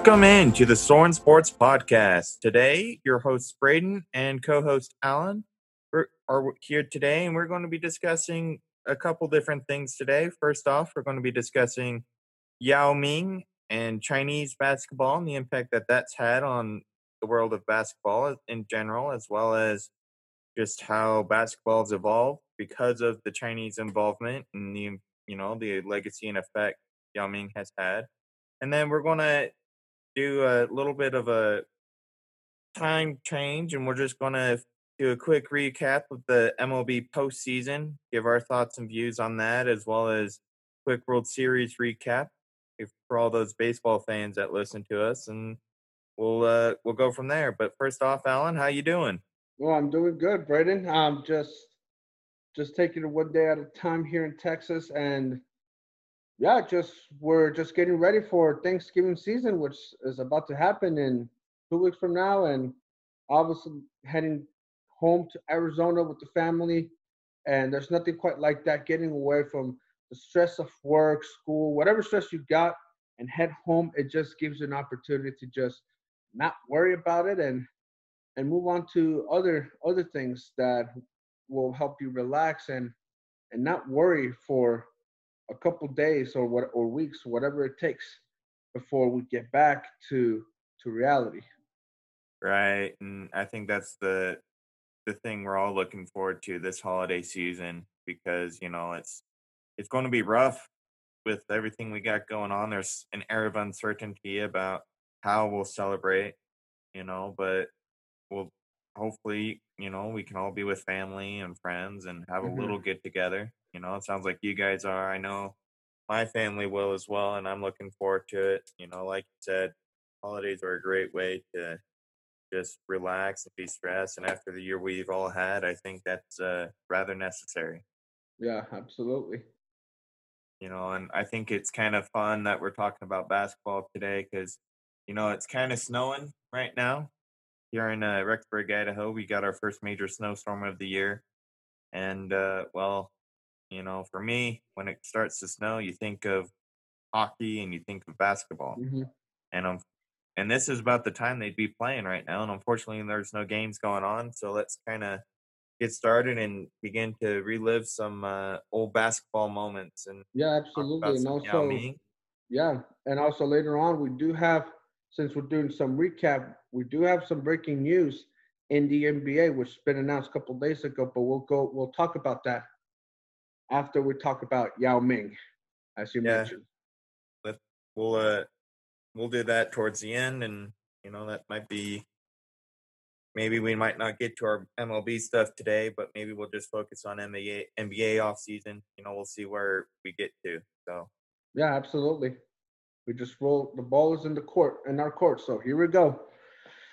Welcome in to the Soren Sports Podcast. Today, your host Braden and co-host Alan are here today, and we're going to be discussing a couple different things today. First off, we're going to be discussing Yao Ming and Chinese basketball and the impact that that's had on the world of basketball in general, as well as just how basketball has evolved because of the Chinese involvement and the you know the legacy and effect Yao Ming has had. And then we're going to do a little bit of a time change, and we're just going to do a quick recap of the MLB postseason, give our thoughts and views on that, as well as quick World Series recap for all those baseball fans that listen to us, and we'll uh, we'll go from there. But first off, Alan, how you doing? Well, I'm doing good, Braden. I'm just just taking it one day at a time here in Texas, and yeah, just we're just getting ready for Thanksgiving season, which is about to happen in two weeks from now, and obviously heading home to Arizona with the family. And there's nothing quite like that getting away from the stress of work, school, whatever stress you got, and head home. It just gives you an opportunity to just not worry about it and and move on to other other things that will help you relax and and not worry for a couple days or what or weeks, whatever it takes, before we get back to to reality. Right, and I think that's the the thing we're all looking forward to this holiday season because you know it's it's going to be rough with everything we got going on. There's an air of uncertainty about how we'll celebrate, you know, but we'll hopefully, you know, we can all be with family and friends and have a mm-hmm. little get together. You know, it sounds like you guys are. I know my family will as well, and I'm looking forward to it. You know, like you said, holidays are a great way to just relax and be stressed. And after the year we've all had, I think that's uh, rather necessary. Yeah, absolutely. You know, and I think it's kind of fun that we're talking about basketball today because, you know, it's kind of snowing right now here in uh, Rexburg, Idaho. We got our first major snowstorm of the year. And, uh, well, you know, for me, when it starts to snow, you think of hockey and you think of basketball. Mm-hmm. And um, and this is about the time they'd be playing right now. And unfortunately, there's no games going on. So let's kind of get started and begin to relive some uh, old basketball moments. And yeah, absolutely. And also, yeah, and also later on, we do have, since we're doing some recap, we do have some breaking news in the NBA, which has been announced a couple days ago. But we'll go, we'll talk about that after we talk about Yao Ming, as you yeah. mentioned. We'll uh, we'll do that towards the end, and you know that might be maybe we might not get to our MLB stuff today, but maybe we'll just focus on NBA NBA off season. You know, we'll see where we get to. So yeah, absolutely. We just roll the ball is in the court in our court. So here we go.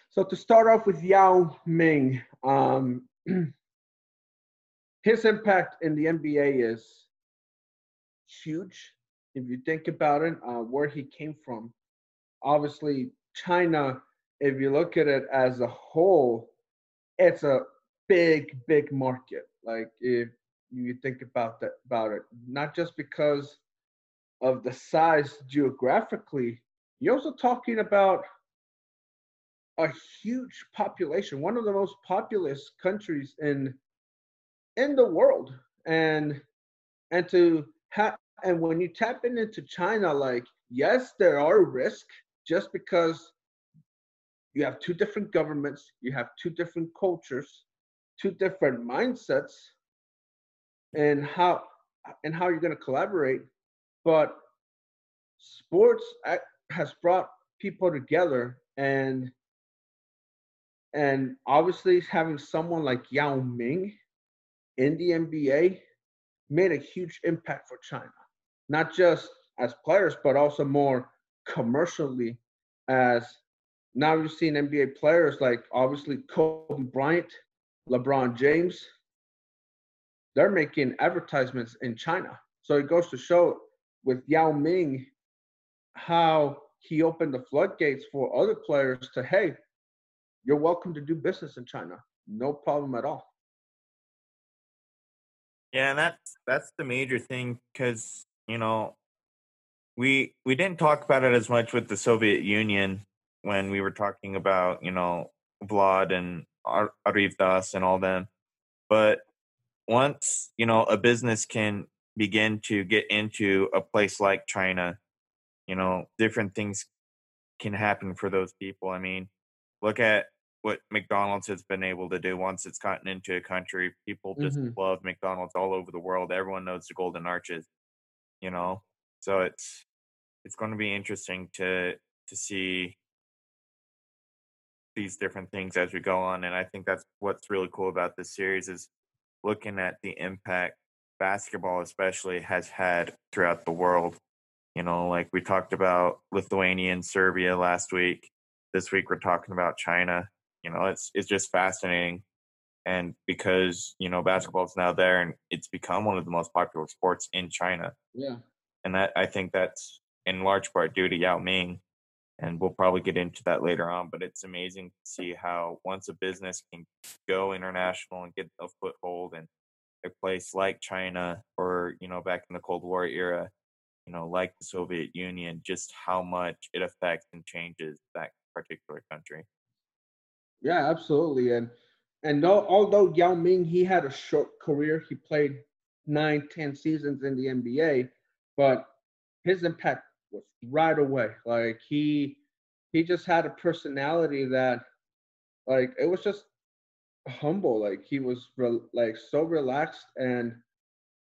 So to start off with Yao Ming, um, his impact in the NBA is huge. If you think about it, uh, where he came from, obviously China, if you look at it as a whole, it's a big, big market. Like if you think about that about it, not just because of the size geographically, you're also talking about a huge population, one of the most populous countries in in the world. And and to have and when you tap in into China, like yes, there are risks just because you have two different governments, you have two different cultures, two different mindsets, and how and how you're going to collaborate. But sports has brought people together, and and obviously having someone like Yao Ming in the NBA made a huge impact for China, not just as players, but also more commercially as now you've seen NBA players like obviously Kobe Bryant, LeBron James, they're making advertisements in China. So it goes to show with Yao Ming how he opened the floodgates for other players to, hey, you're welcome to do business in China. No problem at all. Yeah, and that's that's the major thing because you know we we didn't talk about it as much with the Soviet Union when we were talking about you know Vlad and Ar- Arvydas and all them, but once you know a business can begin to get into a place like China, you know different things can happen for those people. I mean, look at what McDonald's has been able to do once it's gotten into a country. People just hmm love McDonald's all over the world. Everyone knows the Golden Arches, you know. So it's it's going to be interesting to to see these different things as we go on and i think that's what's really cool about this series is looking at the impact basketball especially has had throughout the world you know like we talked about lithuania and serbia last week this week we're talking about china you know it's it's just fascinating and because you know basketball is now there and it's become one of the most popular sports in china. Yeah. and that i think that's in large part due to yao ming and we'll probably get into that later on but it's amazing to see how once a business can go international and get a foothold in a place like china or you know back in the cold war era you know like the soviet union just how much it affects and changes that particular country Yeah, absolutely. And and though, although Yao Ming he had a short career, he played nine, ten seasons in the NBA, but his impact was right away. Like he he just had a personality that like it was just humble. Like he was re- like so relaxed and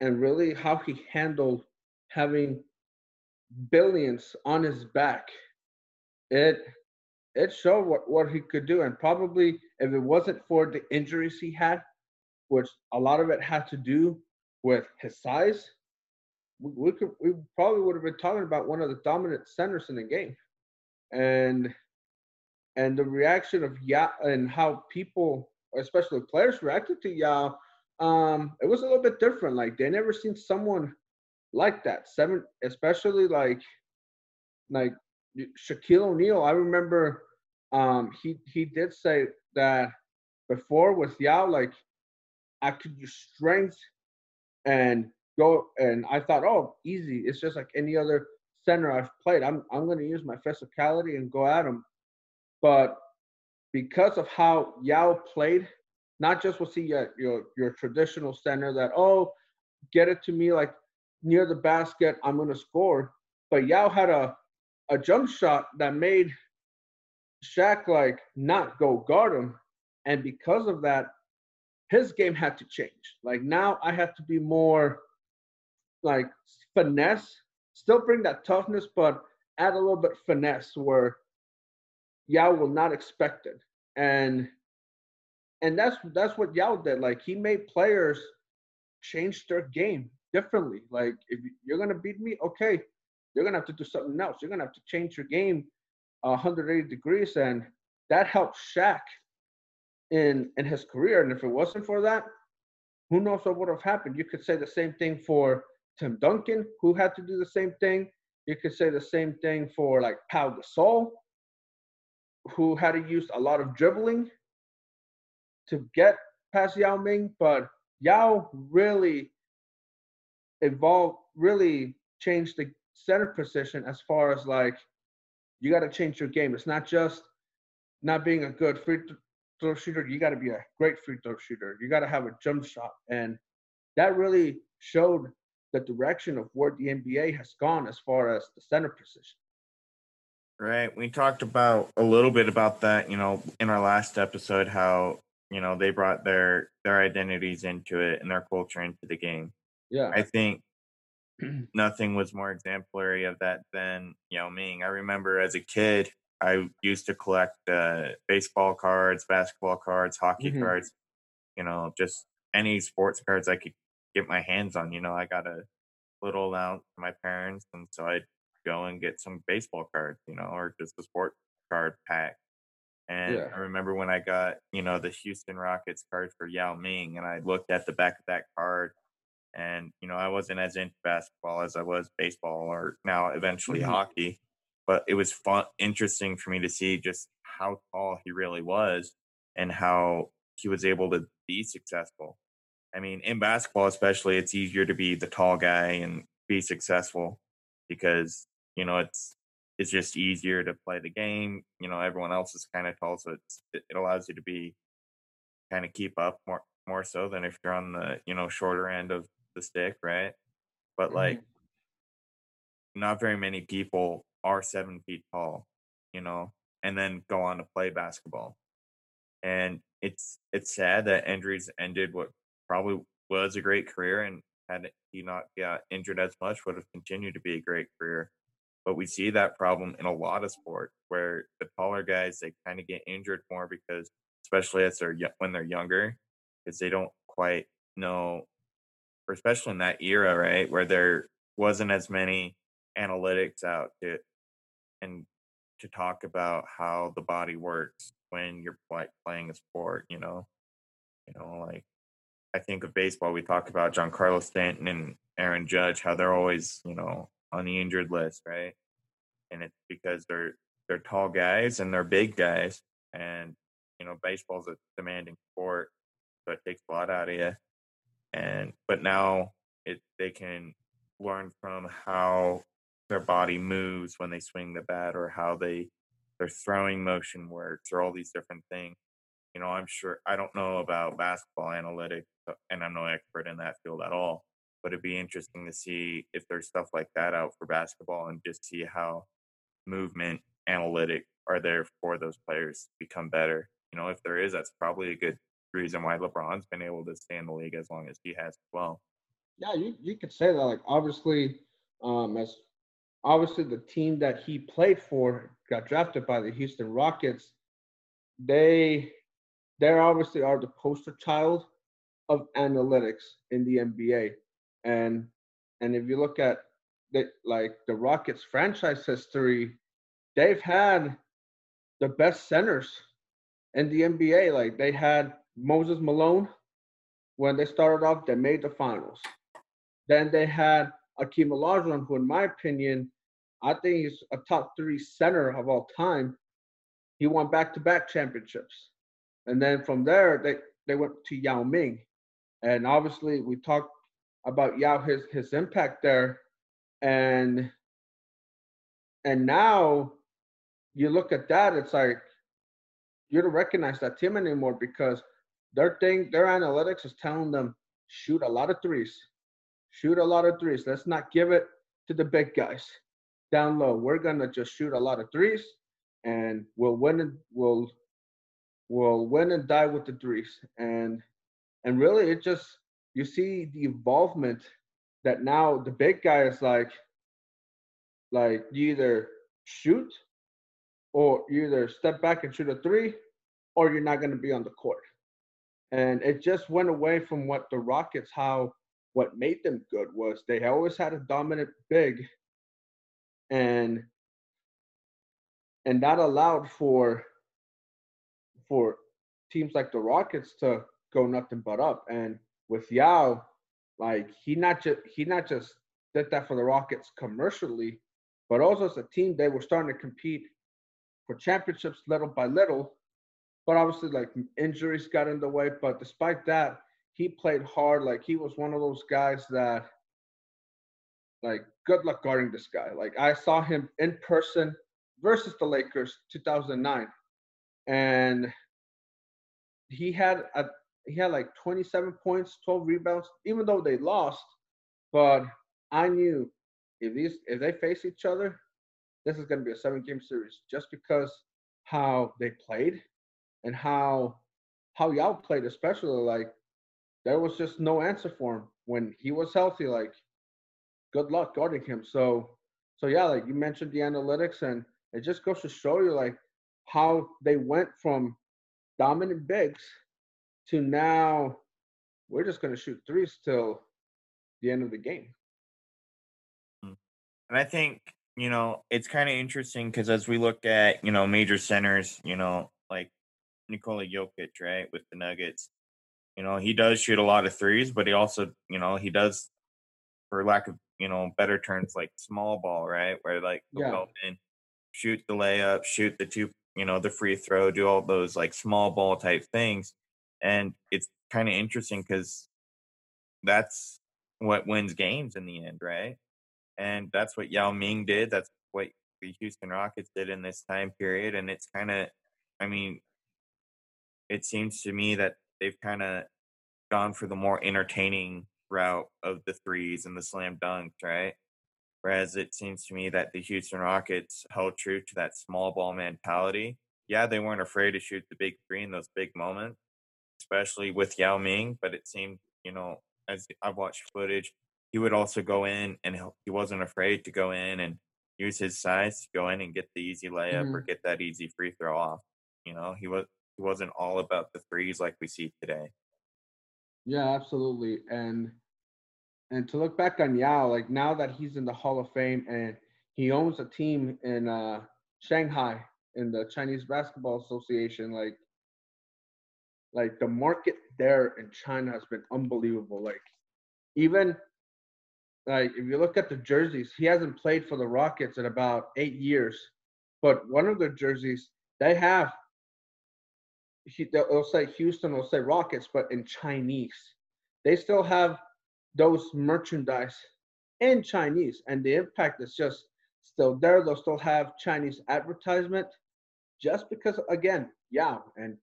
and really how he handled having billions on his back. It it showed what, what he could do. And probably if it wasn't for the injuries he had, which a lot of it had to do with his size, we, we could we probably would have been talking about one of the dominant centers in the game. And and the reaction of Yao and how people, especially players, reacted to Yao, um, it was a little bit different. Like they never seen someone like that. Seven, especially like like Shaquille O'Neal. I remember um, he he did say that before with Yao, like I could use strength and go, and I thought, oh, easy. It's just like any other center I've played. I'm I'm gonna use my physicality and go at him. But because of how Yao played, not just he your your, your traditional center that oh, get it to me like near the basket, I'm gonna score. But Yao had a a jump shot that made Shaq like not go guard him, and because of that, his game had to change. Like now, I have to be more like finesse, still bring that toughness, but add a little bit finesse where Yao will not expect it, and and that's that's what Yao did. Like he made players change their game differently. Like if you're gonna beat me, okay, you're gonna have to do something else. You're gonna have to change your game 180 degrees, and that helped Shaq in in his career. And if it wasn't for that, who knows what would have happened? You could say the same thing for Tim Duncan, who had to do the same thing. You could say the same thing for like Pau Gasol, who had to use a lot of dribbling to get past Yao Ming. But Yao really evolved, really changed the center position as far as like you got to change your game. It's not just not being a good free throw shooter. You got to be a great free throw shooter. You got to have a jump shot, and that really showed the direction of where the NBA has gone as far as the center position. right we talked about a little bit about that you know in our last episode how you know they brought their their identities into it and their culture into the game Yeah, i think nothing was more exemplary of that than Yao Ming. I remember as a kid, I used to collect uh, baseball cards, basketball cards, hockey hmm cards, you know, just any sports cards I could get my hands on. You know, I got a little allowance from my parents, and so I'd go and get some baseball cards, you know, or just a sport card pack. And yeah, I remember when I got, you know, the Houston Rockets card for Yao Ming, and I looked at the back of that card and you know i wasn't as into basketball as i was baseball or now eventually hmm hockey but it was fun interesting for me to see just how tall he really was and how he was able to be successful i mean in basketball especially it's easier to be the tall guy and be successful because you know, it's it's just easier to play the game. You know, everyone else is kind of tall, so it allows you to be kind of keep up more more so than if you're on the you know shorter end of the stick, right? But like, mm-hmm. not very many people are seven feet tall, you know, and then go on to play basketball. And it's it's sad that injuries ended what probably was a great career, and had he not got injured as much, would have continued to be a great career. But we see that problem in a lot of sports where the taller guys they kind of get injured more because, especially as they're when they're younger, because they don't quite know, especially in that era, right, where there wasn't as many analytics out to and to talk about how the body works when you're play, playing a sport. You know, you know, like I think of baseball, we talk about Giancarlo Stanton and Aaron Judge, how they're always, you know, on the injured list, right? And it's because they're they're tall guys and they're big guys, and you know, baseball's a demanding sport, so it takes a lot out of you. And but now it they can learn from how their body moves when they swing the bat, or how they their throwing motion works, or all these different things. You know, I'm sure I don't know about basketball analytics, uh, and I'm no expert in that field at all but it'd be interesting to see if there's stuff like that out for basketball and just see how movement analytic are there for those players to become better. You know, if there is, that's probably a good reason why LeBron's been able to stay in the league as long as he has as well. Yeah, you, you could say that. Like obviously, um, as obviously the team that he played for got drafted by the Houston Rockets. They they obviously are the poster child of analytics in the NBA and and if you look at the like the Rockets franchise history, they've had the best centers in the NBA. Like they had Moses Malone when they started off, they made the finals. Then they had Akeem Olajuwon, who, in my opinion, I think he's a top three center of all time. He won back-to-back championships, and then from there they they went to Yao Ming, and obviously we talked about Yao his his impact there, and and now you look at that, it's like you don't recognize that team anymore because their thing, their analytics is telling them shoot a lot of threes, shoot a lot of threes. Let's not give it to the big guys down low. We're gonna just shoot a lot of threes, and we'll win and we'll we'll win and die with the threes. And and really, it just you see the involvement that now the big guy is like like you either shoot or you either step back and shoot a three or you're not going to be on the court and it just went away from what the rockets how what made them good was they always had a dominant big and and that allowed for for teams like the rockets to go nothing but up and with Yao, like he not just he not just did that for the Rockets commercially, but also as a team they were starting to compete for championships little by little. But obviously, like injuries got in the way. But despite that, he played hard. Like he was one of those guys that, like, good luck guarding this guy. Like I saw him in person versus the Lakers 2009, and he had a he had like 27 points, 12 rebounds, even though they lost. But I knew if these if they face each other, this is going to be a seven game series just because how they played and how how Yao played, especially like there was just no answer for him when he was healthy. Like, good luck guarding him. So, so yeah, like you mentioned the analytics, and it just goes to show you like how they went from dominant bigs to now we're just going to shoot threes till the end of the game. Hmm. And I think, you know, it's kind of interesting because as we look at, you know, major centers, you know, Nikola Jokic, right, with the Nuggets, you know, he does shoot a lot of threes, but he also, you know, he does, for lack of, you know, better terms, like small ball, right, where like yeah. go in, shoot the layup, shoot the two, you know, the free throw, do all those like small ball type things and it's kind of interesting because that's what wins games in the end, right? And that's what Yao Ming did. That's what the Houston Rockets did in this time period, and it's kind of, I mean, it seems to me that they've kind of gone for the more entertaining route of the threes and the slam dunks, right? Whereas it seems to me that the Houston Rockets held true to that small ball mentality. Yeah, they weren't afraid to shoot the big three in those big moments, especially with Yao Ming. But it seemed, you know, as I've watched footage, he would also go in and he wasn't afraid to go in and use his size to go in and get the easy layup mm-hmm. or get that easy free throw off. You know, he was he wasn't all about the threes like we see today. Yeah, absolutely. And and to look back on Yao, like now that he's in the Hall of Fame and he owns a team in uh, Shanghai in the Chinese Basketball Association, like like the market there in China has been unbelievable. Like even like if you look at the jerseys, he hasn't played for the Rockets in about eight years, but one of the jerseys they have he, they'll say Houston, they'll say Rockets, but in Chinese. They still have those merchandise in Chinese, and the impact is just still there. They'll still have Chinese advertisement, just because again, yeah. And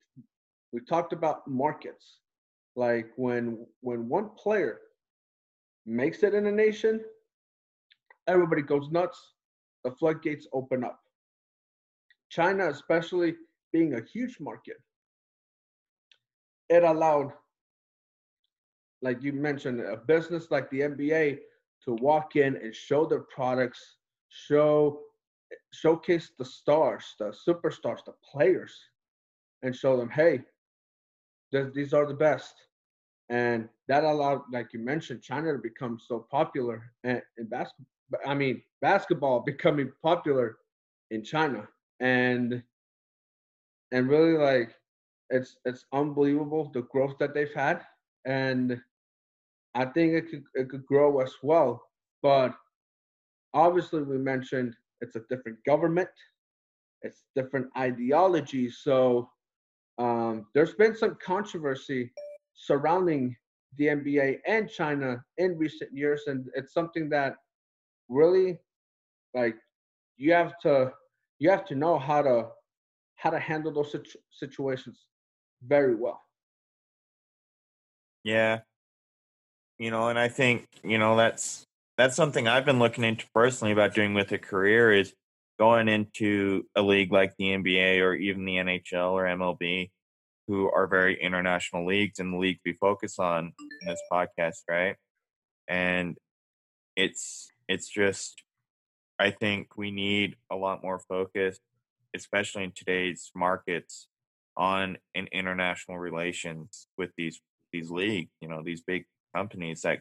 we talked about markets, like when when one player makes it in a nation, everybody goes nuts. The floodgates open up. China, especially being a huge market, it allowed, like you mentioned, a business like the NBA to walk in and show their products, show showcase the stars, the superstars, the players, and show them, hey, these are the best. And that allowed, like you mentioned, China to become so popular in basketball. I mean, basketball becoming popular in China, and and really like it's it's unbelievable the growth that they've had, and I think it could it could grow as well. But obviously, we mentioned it's a different government, it's different ideology. So um, there's been some controversy surrounding the NBA and China in recent years, and it's something that really, like, you have to you have to know how to how to handle those situ- situations very well. Yeah. You know, and I think, you know, that's that's something I've been looking into personally about doing with a career is going into a league like the NBA or even the NHL or MLB, who are very international leagues and the leagues we focus on in this podcast, right? And it's it's just I think we need a lot more focus, especially in today's markets, on in international relations with these these leagues, you know, these big companies that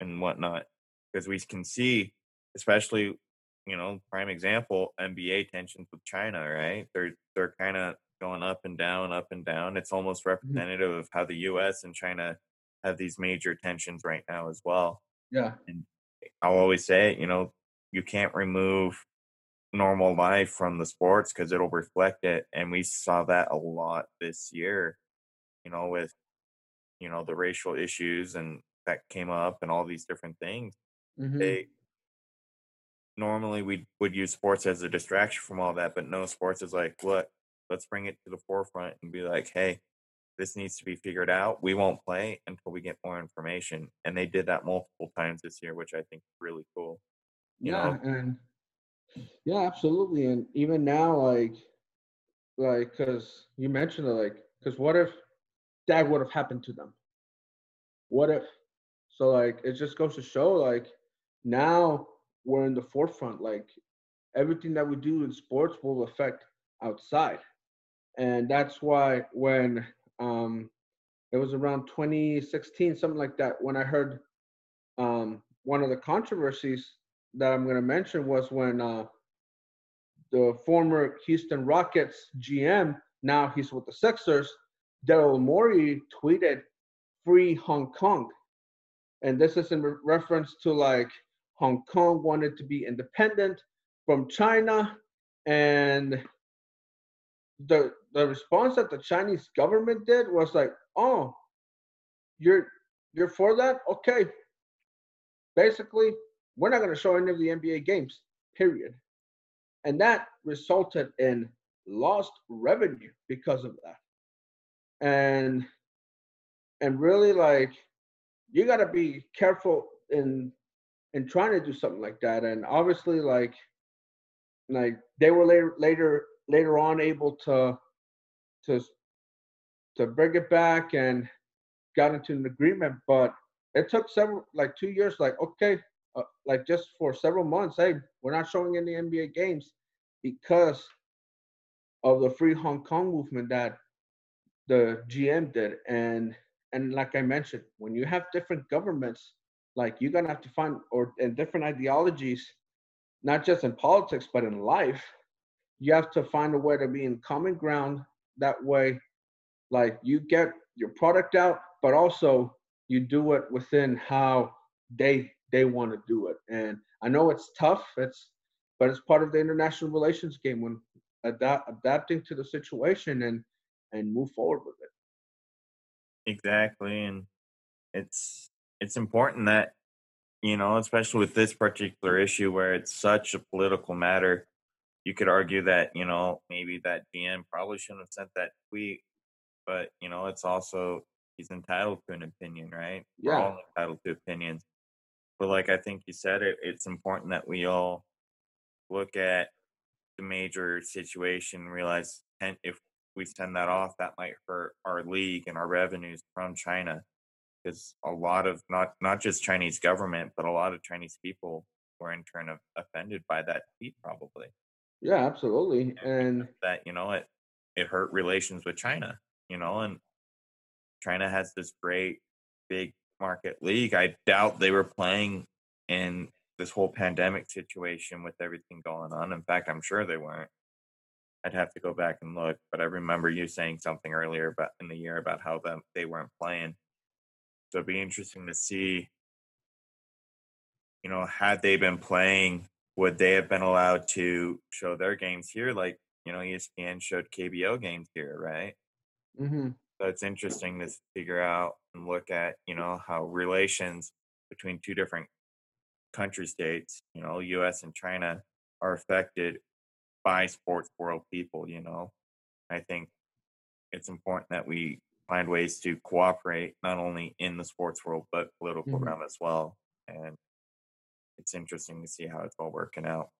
and whatnot, because we can see, especially, you know, prime example, NBA tensions with China, right? They're they're kind of going up and down, up and down. It's almost mm-hmm. representative mm-hmm. of how the U.S. and China have these major tensions right now as well. Yeah, and I'll always say, you know, you can't remove normal life from the sports because it'll reflect it. And we saw that a lot this year, you know, with, you know, the racial issues and that came up and all these different things. Mm-hmm. They normally we would use sports as a distraction from all that, but no sports is like, what? Let's bring it to the forefront and be like, hey, this needs to be figured out. We won't play until we get more information. And they did that multiple times this year, which I think is really cool. You yeah, know? and yeah, absolutely. And even now, like, like, cause you mentioned it, like, cause what if that would have happened to them? What if? So like, it just goes to show, like, now we're in the forefront. Like, everything that we do in sports will affect outside, and that's why when um, it was around 2016, something like that, when I heard um, one of the controversies that I'm going to mention was when uh, the former Houston Rockets GM, now he's with the Sixers, Daryl Morey tweeted "Free Hong Kong," and this is in re- reference to like Hong Kong wanted to be independent from China, and the the response that the Chinese government did was like, "Oh, you're you're for that? Okay." Basically, we're not going to show any of the NBA games, period. and that resulted in lost revenue because of that. And and really like you got to be careful in in trying to do something like that and obviously like like they were later later later on able to to to bring it back and got into an agreement but it took several like two years like okay uh, like just for several months hey we're not showing any nba games because of the free hong kong movement that the gm did. And and like i mentioned when you have different governments like you're gonna have to find or and different ideologies not just in politics but in life you have to find a way to be in common ground that way. Like you get your product out but also you do it within how they they want to do it. And i know it's tough it's but it's part of the international relations game when adapt, adapting to the situation and and move forward with it. Exactly and it's it's important that you know especially with this particular issue where it's such a political matter you could argue that you know maybe that GM probably shouldn't have sent that tweet but you know it's also he's entitled to an opinion right? Yeah. we're all entitled to opinions but like i think you said it it's important that we all look at the major situation realize if we send that off that might hurt our league and our revenues from china because a lot of not not just chinese government but a lot of chinese people were in turn offended by that tweet probably. Yeah absolutely and that you know it it hurt relations with china you know and china has this great big market league i doubt they were playing in this whole pandemic situation with everything going on. In fact i'm sure they weren't. I'd have to go back and look but i remember you saying something earlier about in the year about how them they weren't playing. So it'd be interesting to see you know had they been playing would they have been allowed to show their games here? Like you know espn showed KBO games here right? Mm-hmm. So it's interesting to figure out and look at you know how relations between two different country states you know us and china are affected by sports world people you know i think it's important that we find ways to cooperate not only in the sports world but political Mhm. realm as well and it's interesting to see how it's all working out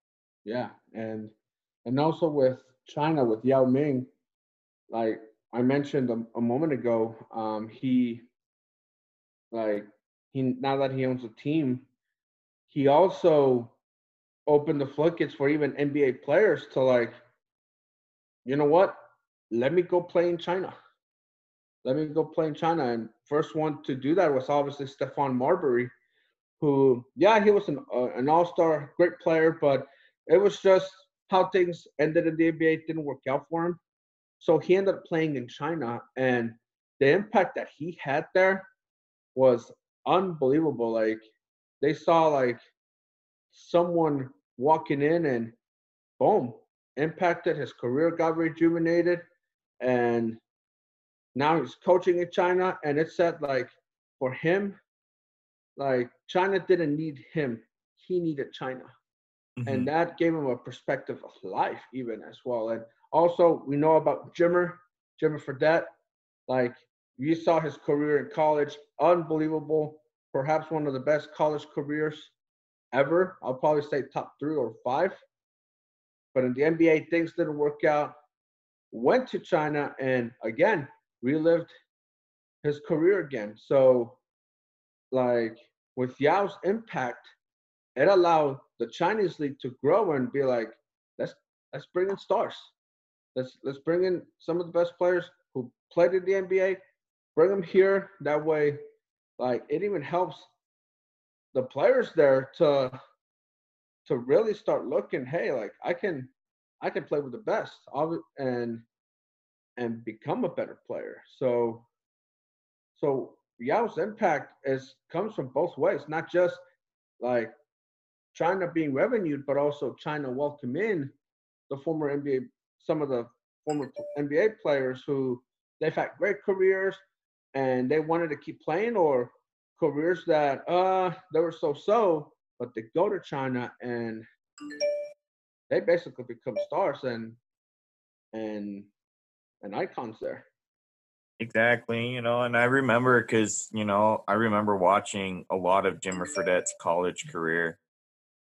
Yeah, and and also with China with Yao Ming, like I mentioned a, a moment ago, um, he like he now that he owns a team, he also opened the floodgates for even NBA players to like, you know what? Let me go play in China. Let me go play in China. And first one to do that was obviously Stephon Marbury, who, yeah, he was an uh, an all star, great player, but it was just how things ended in the NBA. Didn't work out for him. So he ended up playing in China, and the impact that he had there was unbelievable. Like they saw like someone walking in and boom, impacted his career, got rejuvenated, and now he's coaching in China. And it said like for him, like China didn't need him, he needed China Mhm. and that gave him a perspective of life even as well and also we know about jimmer jimmer fredette. Like you saw his career in college. Unbelievable. Perhaps one of the best college careers ever. I'll probably say top three or five. But in the nba things didn't work out. Went to china and again relived his career again. So like with yao's impact it allowed the Chinese league to grow and be like, let's let's bring in stars. Let's let's bring in some of the best players who played in the NBA, bring them here. That way, like it even helps the players there to to really start looking. Hey, like I can I can play with the best, and and become a better player. So so Yao's impact is comes from both ways, not just like China being revenued, but also China welcome in the former NBA, some of the former NBA players who they've had great careers and they wanted to keep playing, or careers that uh they were so so, but they go to China and they basically become stars and and and icons there. Exactly, you know, and I remember because you know I remember watching a lot of Jimmer Fredette's college career,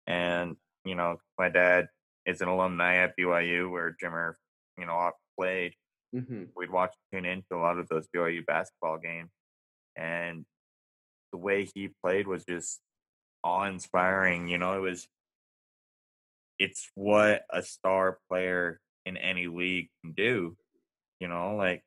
and you know my dad is an alumni at BYU where Jimmer, you know, played. Mm-hmm. We'd watch tune into a lot of those BYU basketball games, and the way he played was just awe-inspiring. You know, it was it's what a star player in any league can do. You know, like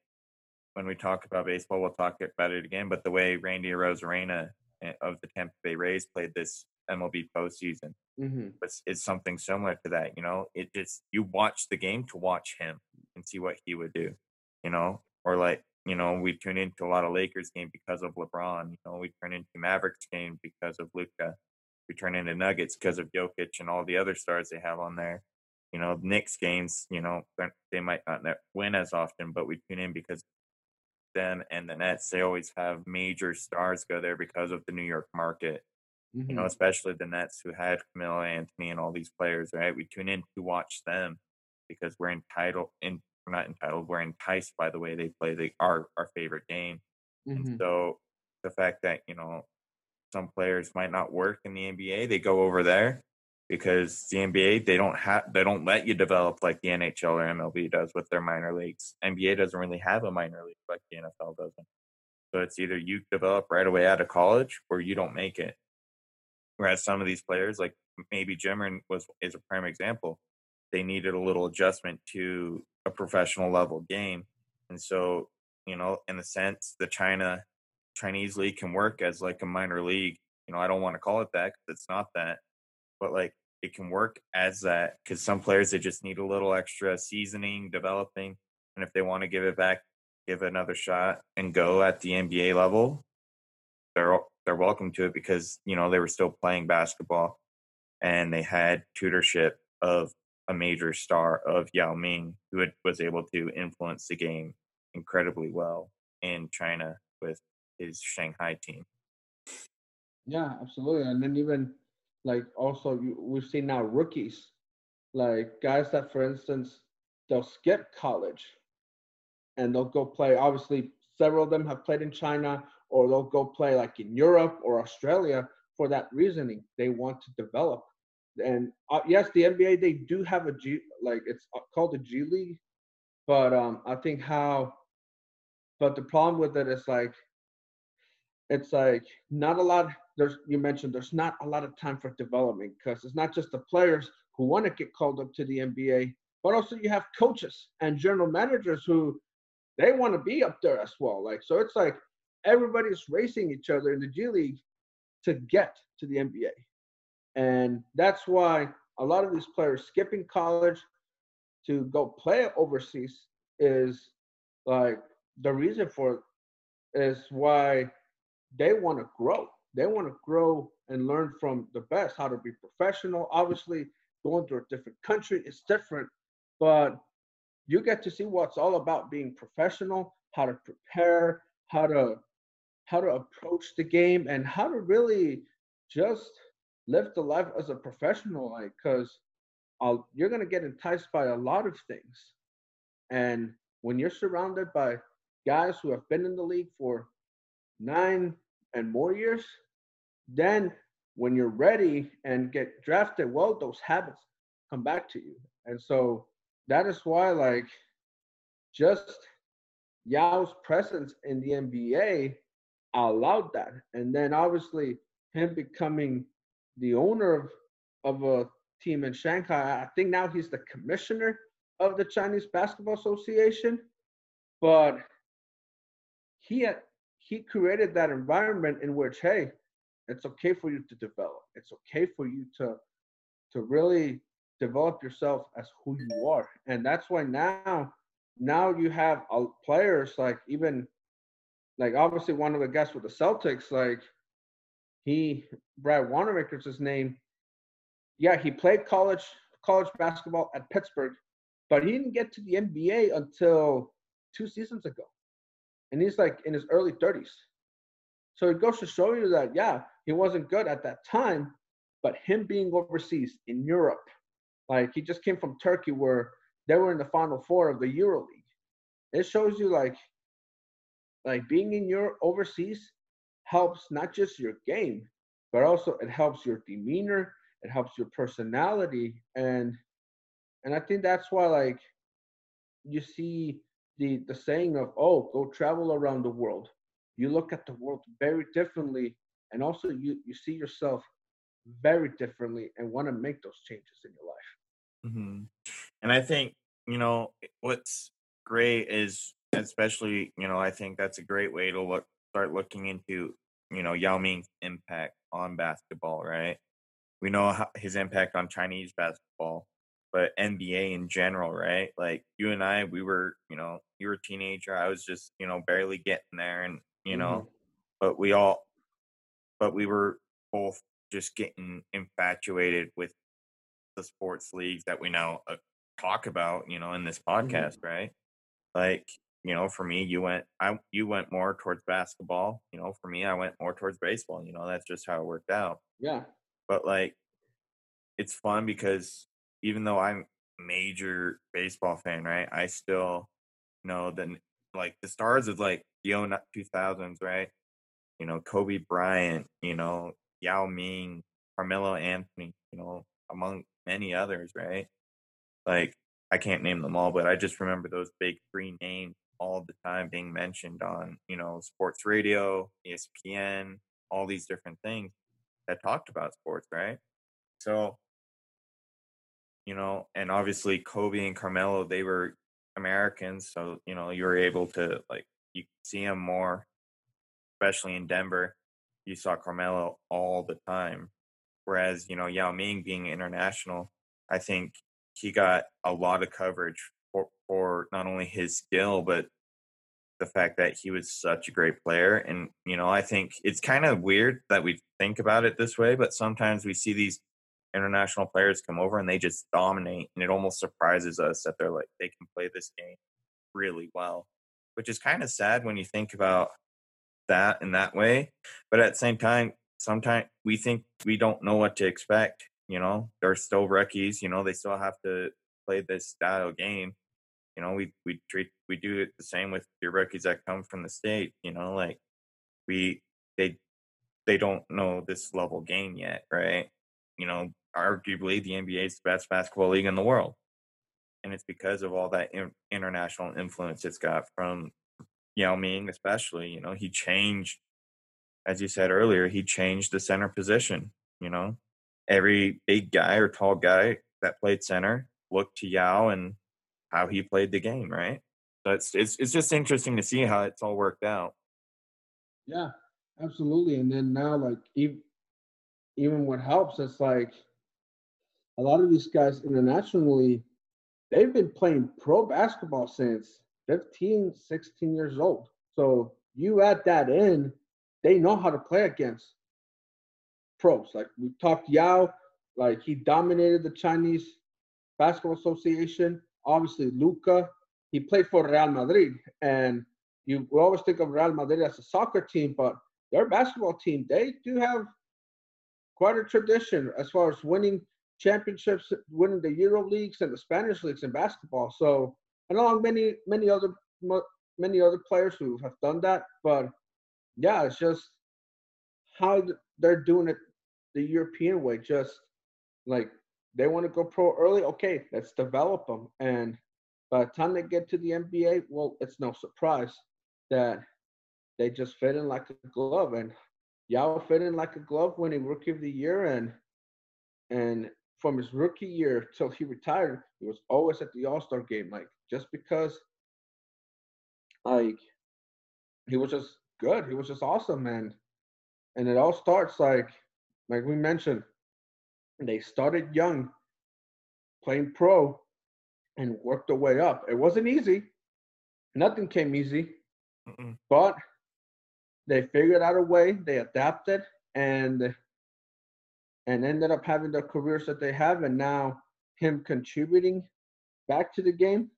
when we talk about baseball, we'll talk about it again. But the way Randy Arozarena eh, of the Tampa Bay Rays played this MLB postseason Mm-hmm. was is something similar to that. You know, it just you watch the game to watch him and see what he would do. You know, or like you know we tune into a lot of Lakers game because of LeBron. You know, we turn into Mavericks game because of Luka. We turn into Nuggets because of Jokic and all the other stars they have on there. You know, Knicks games. You know, they might not win as often, but we tune in because them and the Nets. They always have major stars go there because of the New York market Mm-hmm. you know, especially the Nets who had Carmelo Anthony and all these players, right? We tune in to watch them because we're entitled, in, we're not entitled, we're enticed by the way they play the, our our favorite game. mm-hmm. And so the fact that you know some players might not work in the NBA, they go over there because the NBA they don't have they don't let you develop like the NHL or MLB does with their minor leagues. NBA doesn't really have a minor league like the NFL doesn't. So it's either you develop right away out of college or you don't make it. Whereas some of these players, like maybe Jimmer was is a prime example, they needed a little adjustment to a professional level game, and so you know, in a sense, the China Chinese league can work as like a minor league. You know, I don't want to call it that because it's not that, but like it can work as that because some players they just need a little extra seasoning, developing, and if they want to give it back, give it another shot and go at the NBA level, they're they're welcome to it because you know they were still playing basketball and they had tutorship of a major star of Yao Ming who had, was able to influence the game incredibly well in China with his Shanghai team. Yeah, absolutely. And then even like also you, we've seen now rookies, like guys that, for instance, they'll skip college and they'll go play. Obviously, several of them have played in China or they'll go play like in Europe or Australia for that reasoning. They want to develop. And uh, yes, the NBA they do have a G like it's uh, called the G League, but um I think how, but the problem with it is like, it's like not a lot. There's you mentioned there's not a lot of time for development because it's not just the players who want to get called up to the NBA, but also you have coaches and general managers who they want to be up there as well. Like so, it's like everybody's racing each other in the G League to get to the NBA. And that's why a lot of these players skipping college to go play overseas is like the reason for is why they want to grow. They want to grow and learn from the best how to be professional. Obviously, going to a different country is different, but you get to see what's all about being professional, how to prepare, how to how to approach the game and how to really just live the life as a professional like because uh, you're going to get enticed by a lot of things. And when you're surrounded by guys who have been in the league for nine and more years then when you're ready and get drafted well those habits come back to you. And so that is why like just yao's presence in the nba allowed that. And then obviously him becoming the owner of, of a team in Shanghai, I think now he's the commissioner of the Chinese Basketball Association. But he had, he created that environment in which, hey, it's okay for you to develop. It's okay for you to to really develop yourself as who you are. And that's why now now you have uh, players like even like obviously one of the guys with the Celtics, like he Brad Wanamaker's his name. Yeah, he played college college basketball at Pittsburgh, but he didn't get to the NBA until two seasons ago. And he's like in his early 30s. So it goes to show you that yeah, he wasn't good at that time, but him being overseas in Europe Like he just came from Turkey where they were in the final four of the EuroLeague. It shows you like like being in your overseas helps not just your game, but also it helps your demeanor, it helps your personality and and I think that's why like you see the the saying of oh go travel around the world. You look at the world very differently and also you you see yourself very differently and want to make those changes in your life. Hmm And I think, you know, what's great is, especially, you know, I think that's a great way to look, start looking into, you know, Yao Ming's impact on basketball, right? We know how, his impact on Chinese basketball, but NBA in general, right? Like you and I, we were, you know, you were a teenager. I was just, you know, barely getting there, and you hmm know, but we all, but we were both just getting infatuated with the sports leagues that we now uh, talk about, you know, in this hmm podcast, right? Like, you know, for me, you went, I, you went more towards basketball. You know, for me, I went more towards baseball. You know, that's just how it worked out. yeah But like, it's fun because even though I'm major baseball fan, right? I still know that like the stars of like the 2000s, right? You know, Kobe Bryant, you know, Yao Ming, Carmelo Anthony, you know, among many others, right? Like I can't name them all, but I just remember those big three names all the time being mentioned on, you know, sports radio, ESPN, all these different things that talked about sports, right? So you know, and obviously Kobe and Carmelo, they were Americans, so you know, you were able to like you see them more, especially in Denver. You saw Carmelo all the time, whereas you know Yao Ming being international, I think he got a lot of coverage for, for not only his skill but the fact that he was such a great player. And you know, I think it's kind of weird that we think about it this way, but sometimes we see these international players come over and they just dominate and it almost surprises us that they're like they can play this game really well which is kind of sad when you think about that in that way but at the same time sometimes we think we don't know what to expect you know they're still rookies you know they still have to play this style game you know we we treat we do it the same with your rookies that come from the state you know like we they they don't know this level game yet, right? You know, arguably the NBA is the best basketball league in the world, and it's because of all that in, international influence it's got from Yao Ming, especially. You know, he changed, as you said earlier, he changed the center position. You know, every big guy or tall guy that played center looked to Yao and how he played the game, right? So it's it's it's just interesting to see how it's all worked out. yeah absolutely and then now like even even what helps it's like a lot of these guys internationally they've been playing pro basketball since 15 16 years old so you add that in they know how to play against pros like we talked yao like he dominated the chinese basketball association obviously luka he played for real madrid and you we always think of real madrid as a soccer team but their basketball team they do have quite a tradition as far as winning championships, winning the Euro leagues and the Spanish leagues in basketball. So, and along many many other many other players who have done that. But yeah, it's just how they're doing it the European way. Just like they want to go pro early, okay, let's develop them. And by the time they get to the NBA, well, it's no surprise that they just fit in like a glove. And Yao fit in like a glove winning rookie of the year and and from his rookie year till he retired, he was always at the All Star game. Like just because like he was just good, he was just awesome, man. And it all starts like like we mentioned, they started young, playing pro, and worked their way up. It wasn't easy. Nothing came easy, Mm-mm. but they figured out a way. They adapted and and ended up having the careers that they have. And now him contributing back to the game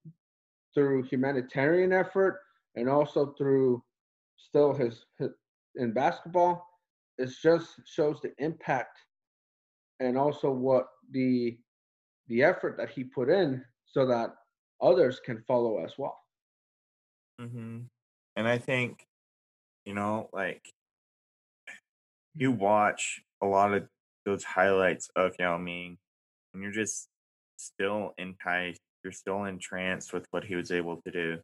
through humanitarian effort and also through still his, his in basketball it just shows the impact and also what the the effort that he put in so that others can follow as well. Mm-hmm. And I think, you know, like you watch a lot of those highlights of Yao Ming, and you're just still enticed. You're still entranced with what he was able to do,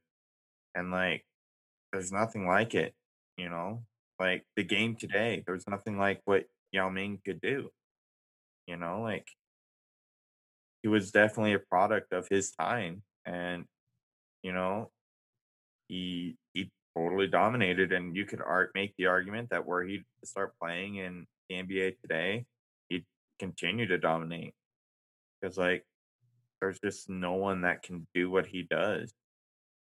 and like, there's nothing like it. You know, like the game today, there's nothing like what Yao Ming could do. You know, like he was definitely a product of his time, and you know, he he totally dominated. And you could art make the argument that were he start playing in the NBA today, he'd continue to dominate because like there's just no one that can do what he does,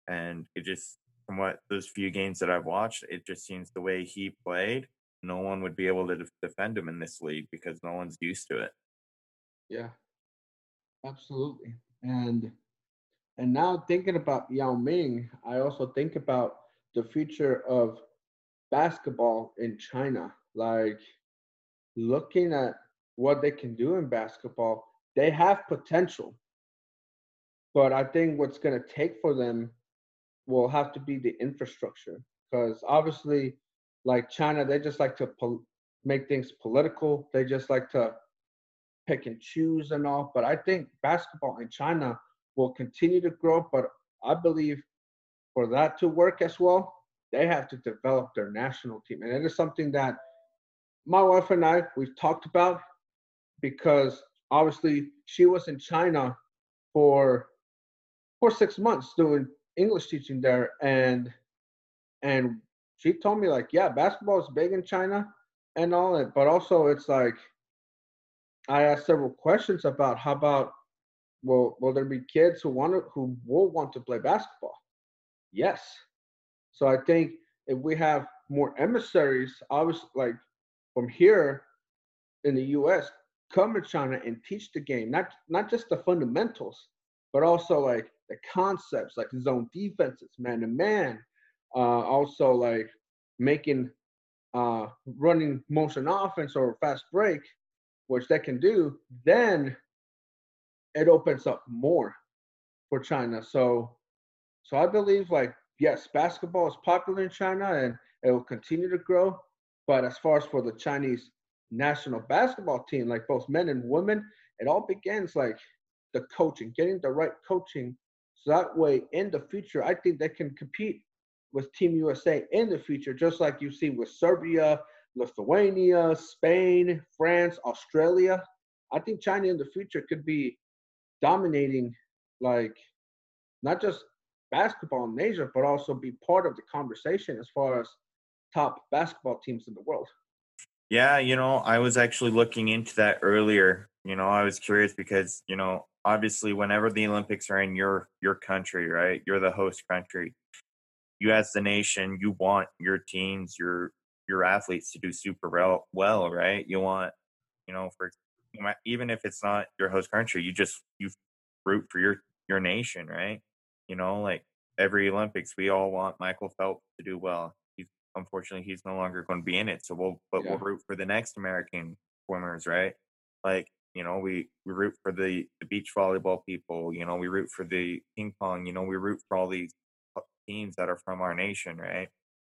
and it just from what those few games that I've watched, it just seems the way he played, no one would be able to defend him in this league because no one's used to it. Yeah, absolutely. And and now thinking about Yao Ming, I also think about the future of basketball in China. Like looking at what they can do in basketball, they have potential. But I think what's going to take for them will have to be the infrastructure because obviously, like China, they just like to pol- make things political. They just like to pick and choose and all. But I think basketball in China will continue to grow. But I believe for that to work as well, they have to develop their national team. And it is something that my wife and I, we've talked about because obviously she was in China for for six months doing English teaching there and and she told me like, yeah, basketball is big in China and all that, but also it's like I asked several questions about how about will will there be kids who want to who will want to play basketball? Yes. So I think if we have more emissaries, obviously like from here in the US, come to China and teach the game, not not just the fundamentals, but also like the concepts like zone defenses, man to man, uh, also like making uh, running motion offense or fast break, which they can do, then it opens up more for China. So, so I believe like yes, basketball is popular in China and it will continue to grow. But as far as for the Chinese national basketball team, like both men and women, it all begins like the coaching, getting the right coaching so that way, in the future, I think they can compete with Team USA in the future, just like you see with Serbia, Lithuania, Spain, France, Australia. I think China in the future could be dominating, like, not just basketball in Asia, but also be part of the conversation as far as top basketball teams in the world. Yeah, you know, I was actually looking into that earlier. You know, I was curious because, you know, obviously whenever the Olympics are in your your country, right? You're the host country. You as the nation, you want your teams, your your athletes to do super well, well, right? You want, you know, for even if it's not your host country, you just you root for your your nation, right? You know, like every Olympics, we all want Michael Phelps to do well. He's unfortunately he's no longer going to be in it, so we'll but yeah. we'll root for the next American swimmers, right? Like you know, we, we root for the, the beach volleyball people. You know, we root for the ping pong. You know, we root for all these teams that are from our nation, right?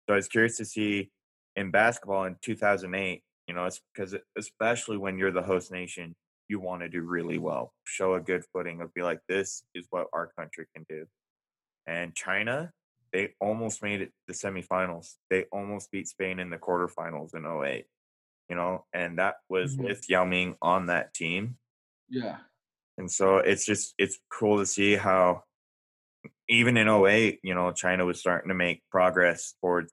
So I was curious to see in basketball in 2008. You know, it's because especially when you're the host nation, you want to do really well, show a good footing of be like, this is what our country can do. And China, they almost made it to the semifinals. They almost beat Spain in the quarterfinals in 08 you know, and that was mm-hmm. with Yao Ming on that team. Yeah. And so it's just it's cool to see how even in 08, you know, China was starting to make progress towards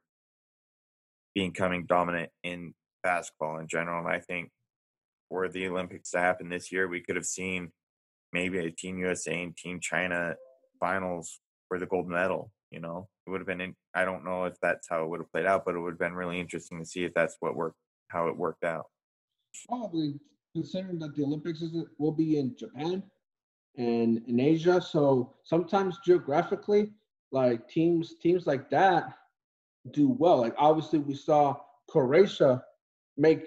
becoming dominant in basketball in general. And I think for the Olympics to happen this year, we could have seen maybe a Team USA and Team China finals for the gold medal. You know, it would have been. In, I don't know if that's how it would have played out, but it would have been really interesting to see if that's what worked how it worked out. Probably considering that the Olympics is, will be in Japan and in Asia, so sometimes geographically, like teams teams like that do well. Like obviously, we saw Croatia make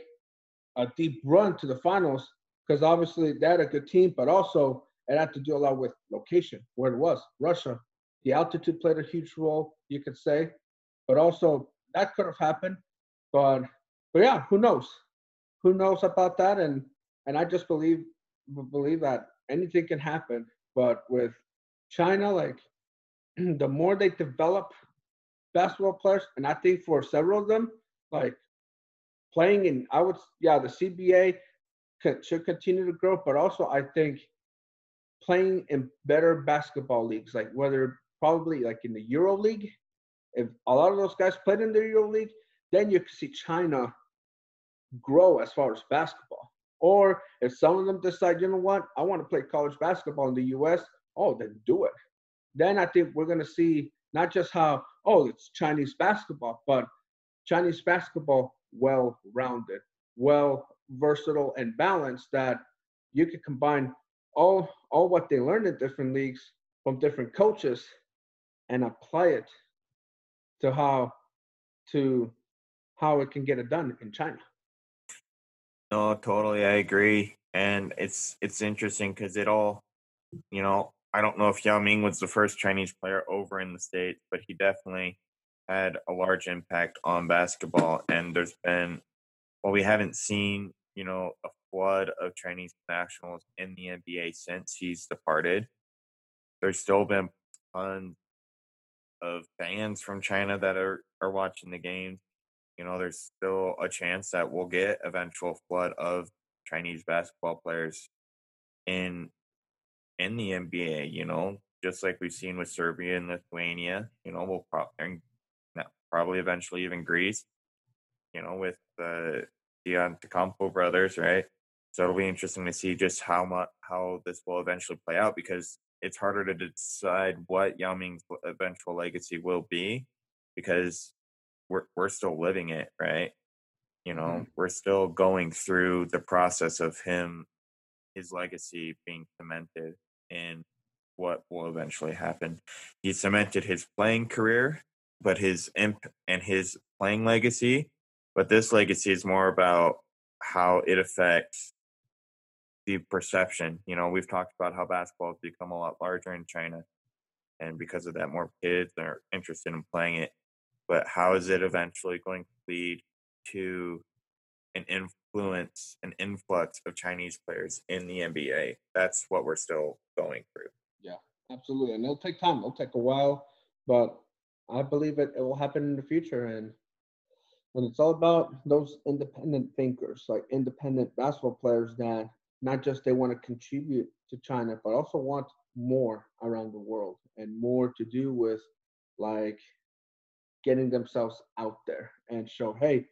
a deep run to the finals because obviously they had a good team, but also it had to do a lot with location, where it was, Russia. The altitude played a huge role, you could say, but also that could have happened. But but yeah, who knows? Who knows about that? And and I just believe believe that anything can happen. But with China, like the more they develop basketball players, and I think for several of them, like playing in, I would, yeah, the CBA should continue to grow, but also I think playing in better basketball leagues, like whether probably like in the Euro League, if a lot of those guys played in the Euro League, then you can see China grow as far as basketball. Or if some of them decide, you know what, I want to play college basketball in the US, oh, then do it. Then I think we're going to see not just how, oh, it's Chinese basketball, but Chinese basketball well rounded, well versatile and balanced that you could combine all all what they learned in different leagues from different coaches and apply it to how to how it can get it done in China. No, totally, I agree, and it's it's interesting because it all, you know, I don't know if Yao Ming was the first Chinese player over in the states, but he definitely had a large impact on basketball. And there's been, well, we haven't seen, you know, a flood of Chinese nationals in the NBA since he's departed. There's still been tons of fans from China that are are watching the games you know, there's still a chance that we'll get eventual flood of Chinese basketball players in in the NBA. You know, just like we've seen with Serbia and Lithuania. You know, we'll probably probably eventually even Greece. You know, with the the Antetokounmpo brothers, right? So it'll be interesting to see just how much how this will eventually play out because it's harder to decide what Yao Ming's eventual legacy will be because we're we're still living it, right? You know, mm-hmm. we're still going through the process of him, his legacy being cemented in what will eventually happen. He cemented his playing career, but his imp and his playing legacy. But this legacy is more about how it affects the perception. You know, we've talked about how basketball has become a lot larger in China. And because of that, more kids are interested in playing it but how is it eventually going to lead to an influence, an influx of Chinese players in the NBA? That's what we're still going through. Yeah, absolutely. And it'll take time, it'll take a while, but I believe it, it will happen in the future. And and it's all about those independent thinkers, like independent basketball players that not just they want to contribute to China, but also want more around the world and more to do with like getting themselves out there and show, hey,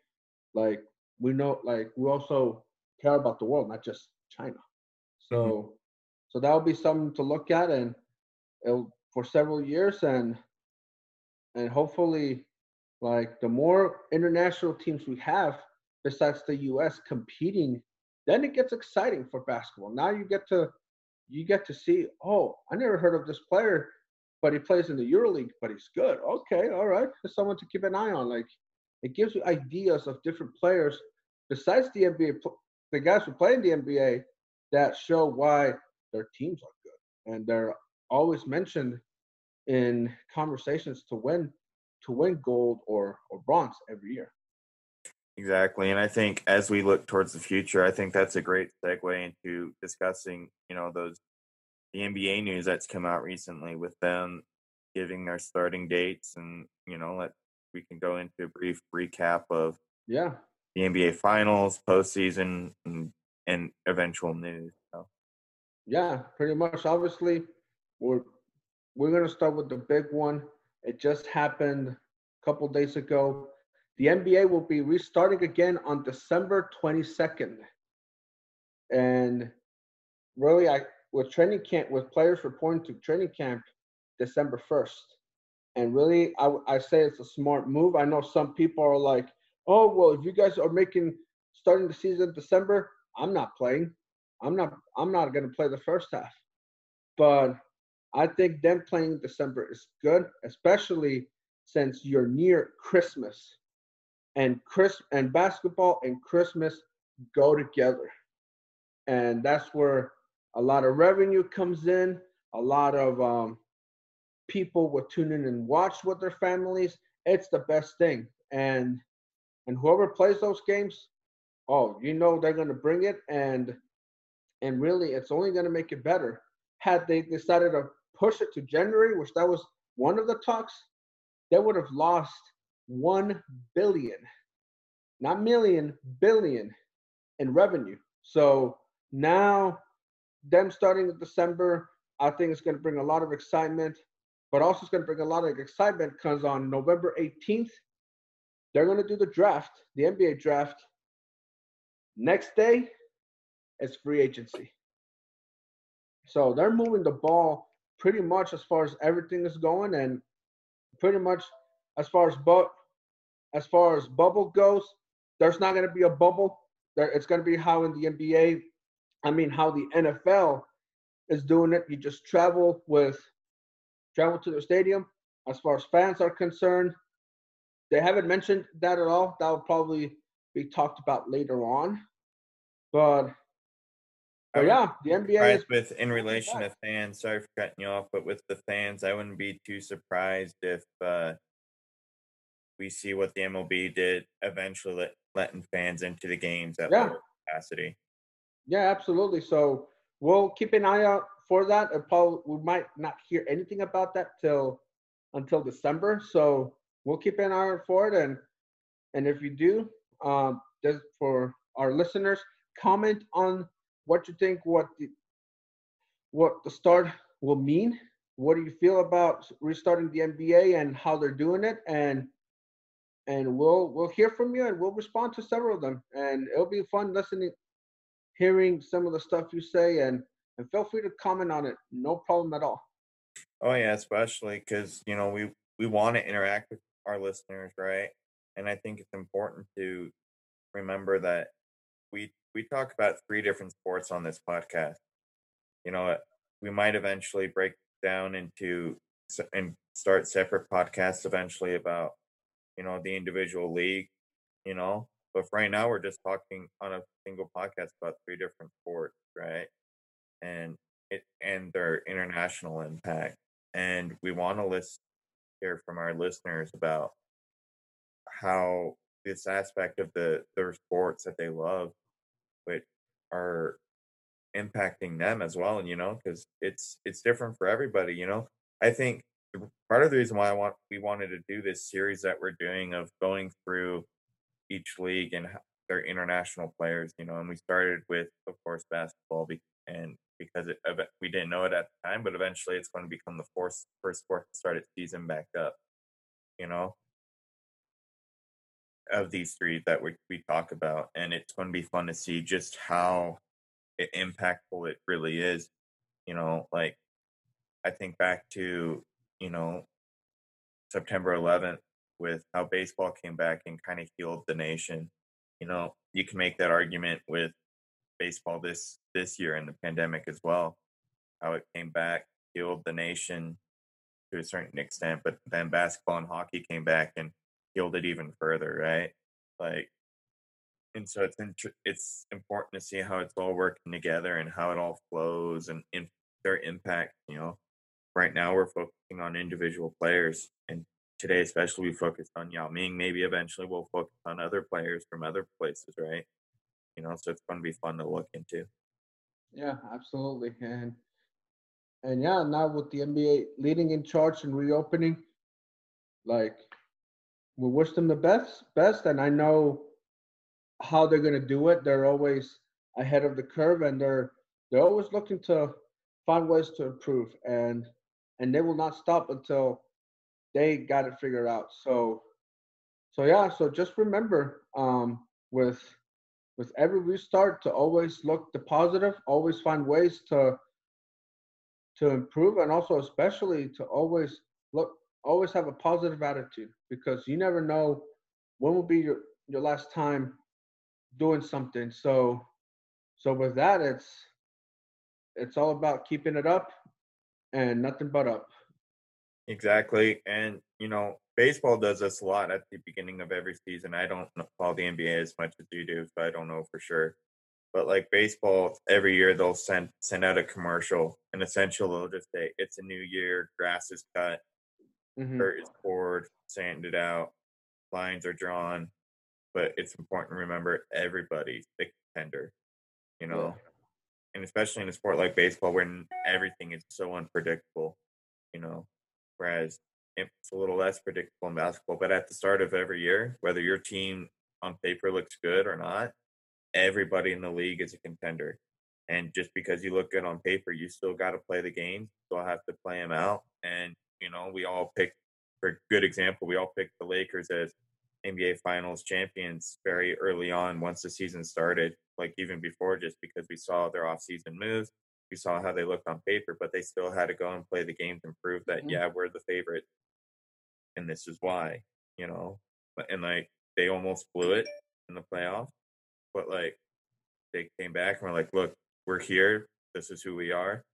like we know, like we also care about the world, not just China. So, mm-hmm. so that will be something to look at, and for several years, and and hopefully, like the more international teams we have besides the U.S. competing, then it gets exciting for basketball. Now you get to you get to see, oh, I never heard of this player but he plays in the EuroLeague, but he's good. Okay, all right, there's someone to keep an eye on. Like it gives you ideas of different players besides the NBA, the guys who play in the NBA that show why their teams are good, and they're always mentioned in conversations to win to win gold or or bronze every year. Exactly. And I think as we look towards the future, I think that's a great segue into discussing, you know, those the NBA news that's come out recently with them giving their starting dates, and you know, let we can go into a brief recap of yeah the NBA Finals, postseason, and, and eventual news. So. Yeah, pretty much. Obviously, we're we're gonna start with the big one. It just happened a couple days ago. The NBA will be restarting again on December 22nd. And really, I, with training camp with players reporting to training camp December 1st. And really, I, I say it's a smart move. I know some people are like, oh, well, if you guys are making starting the season December, I'm not playing. I'm not I'm not gonna play the first half. But I think them playing December is good, especially since you're near Christmas. And Chris and basketball and Christmas go together. And that's where a lot of revenue comes in, a lot of um, people will tune in and watch with their families. It's the best thing, and and whoever plays those games, oh, you know they're gonna bring it, and and really, it's only gonna make it better. Had they decided to push it to January, which that was one of the talks, they would have lost one billion, not million, billion in revenue. So now, them starting in December, I think it's going to bring a lot of excitement, but also it's going to bring a lot of excitement because on November 18th, they're going to do the draft, the NBA draft. Next day, it's free agency. So they're moving the ball pretty much as far as everything is going, and pretty much as far as but as far as bubble goes, there's not going to be a bubble. There, it's going to be how in the NBA, I mean, how the NFL is doing it. You just travel with travel to the stadium. As far as fans are concerned, they haven't mentioned that at all. That will probably be talked about later on. But but yeah, the NBA is with in relation to fans. Sorry for cutting you off, but with the fans, I wouldn't be too surprised if uh, we see what the MLB did eventually, let, letting fans into the games at yeah. lower capacity. Yeah, absolutely. So we'll keep an eye out for that. Probably, we might not hear anything about that till until December. So we'll keep an eye out for it, and and if you do, um, just for our listeners, comment on what you think what the what the start will mean. What do you feel about restarting the NBA and how they're doing it? And and we'll we'll hear from you and we'll respond to several of them. And it'll be fun listening, hearing some of the stuff you say, and and feel free to comment on it. No problem at all. Oh yeah, especially because you know we we want to interact with our listeners, right? And I think it's important to remember that we we talk about three different sports on this podcast. You know, uh, we might eventually break down into and start separate podcasts eventually about you know the individual league. You know, but right now we're just talking on a single podcast about three different sports, right? And it and their international impact. And we want to list hear from our listeners about how this aspect of the their sports that they love which are impacting them as well and you know because it's it's different for everybody you know i think part of the reason why i want we wanted to do this series that we're doing of going through each league and their international players you know and we started with of course basketball and because it, we didn't know it at the time but eventually it's going to become the first first sport to start its season back up you know? Of these three that we, we talk about and it's going to be fun to see just how impactful it really is you know like i think back to you know september 11th with how baseball came back and kind of healed the nation you know you can make that argument with baseball this this year in the pandemic as well how it came back healed the nation to a certain extent but then basketball and hockey came back and healed it even further, right? Like, and so it's int- it's important to see how it's all working together and how it all flows and in their impact. You know, right now we're focusing on individual players, and today especially we focused on Yao Ming. Maybe eventually we'll focus on other players from other places, right? You know, so it's going to be fun to look into. Yeah, absolutely, and and yeah, now with the NBA leading in charge and reopening, like we wish them the best best and i know how they're going to do it they're always ahead of the curve and they're they're always looking to find ways to improve and and they will not stop until they got it figured out so so yeah so just remember um with with every restart to always look the positive always find ways to to improve and also especially to always look always have a positive attitude because you never know when will be your, your last time doing something. So so with that it's it's all about keeping it up and nothing but up. Exactly. And you know, baseball does this a lot at the beginning of every season. I don't follow the NBA as much as you do, so I don't know for sure. But like baseball, every year they'll send send out a commercial, and essentially they'll just say it's a new year, grass is cut, Mhm. dirt is poured, sanded out, lines are drawn. But it's important to remember everybody's a contender, you know, and especially in a sport like baseball where everything is so unpredictable, you know. Whereas it's a little less predictable in basketball, but at the start of every year, whether your team on paper looks good or not, everybody in the league is a contender. And just because you look good on paper, you still got to play the game. Still have to play them out. And you know, we all picked, for a good example, we all picked the Lakers as NBA Finals champions very early on once the season started. Like even before, just because we saw their offseason moves, we saw how they looked on paper, but they still had to go and play the games and prove that Mhm. yeah, we're the favorite, and this is why. You know, But- and like they almost blew it in the playoffs, but like they came back and were like, look, we're here. This is who we are,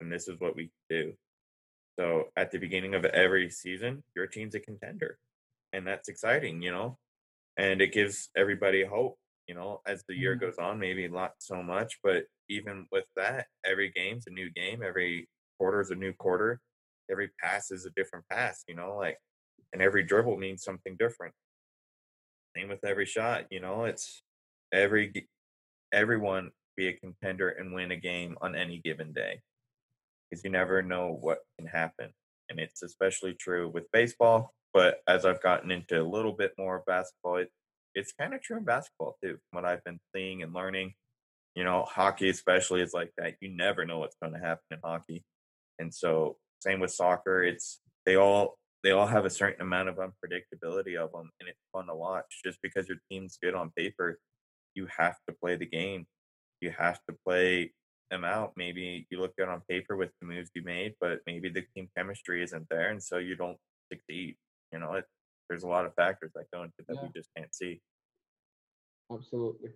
and this is what we do. So at the beginning of every season, your team's a contender, and that's exciting, you know. And it gives everybody hope, you know, as the year Mhm. goes on. Maybe not so much, but even with that, every game's a new game. Every quarter is a new quarter. Every pass is a different pass, you know, like, and every dribble means something different. Same with every shot, you know. It's every everyone be a contender and win a game on any given day because you never know what can happen. And it's especially true with baseball. But as I've gotten into a little bit more basketball, it, it's kind of true in basketball too, from what I've been seeing and learning. You know, hockey especially is like that. You never know what's going to happen in hockey. And so same with soccer, it's they all they all have a certain amount of unpredictability of them and it's fun to watch. Just because your team's good on paper, you have to play the game. You have to play them out. Maybe you look good on paper with the moves you made, but maybe the team chemistry isn't there, and so you don't succeed. You know, it, there's a lot of factors that go into that Yeah. we just can't see. Absolutely.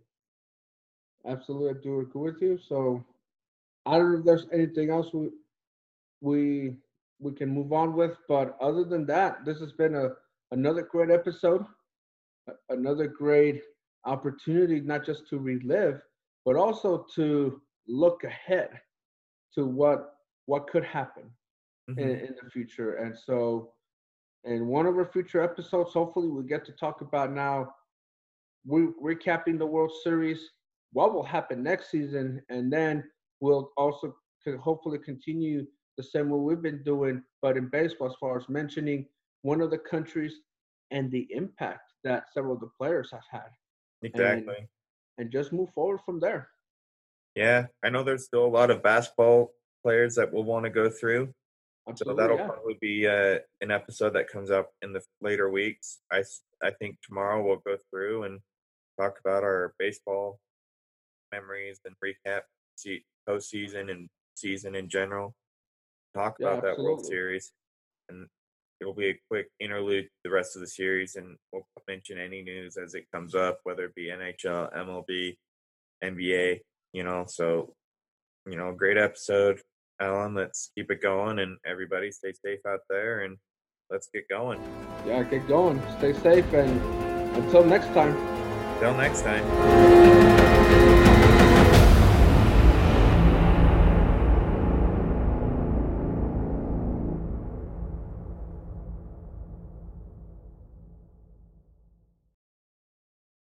Absolutely, I do agree with you. So I don't know if there's anything else we we we can move on with, but other than that, this has been a another great episode, another great opportunity not just to relive, but also to look ahead to what what could happen in, Mhm. in the future. And so, in one of our future episodes, hopefully, we get to talk about now We're recapping the World Series, what will happen next season, and then we'll also could hopefully continue the same way we've been doing, but in baseball, as far as mentioning one of the countries and the impact that several of the players have had, Exactly. and just move forward from there. yeah, I know there's still a lot of basketball players that we'll want to go through. So that'll yeah. probably be uh, an episode that comes up in the later weeks. I I think tomorrow we'll go through and talk about our baseball memories and recap see postseason and season in general. Talk Yeah, about that World. Series, and it'll be a quick interlude to the rest of the series, and we'll mention any news as it comes up, whether it be NHL, MLB, NBA. You know, so you know, great episode, Alan. Let's keep it going, and everybody stay safe out there, and let's get going. Yeah, get going. Stay safe, and until next time. Till next time.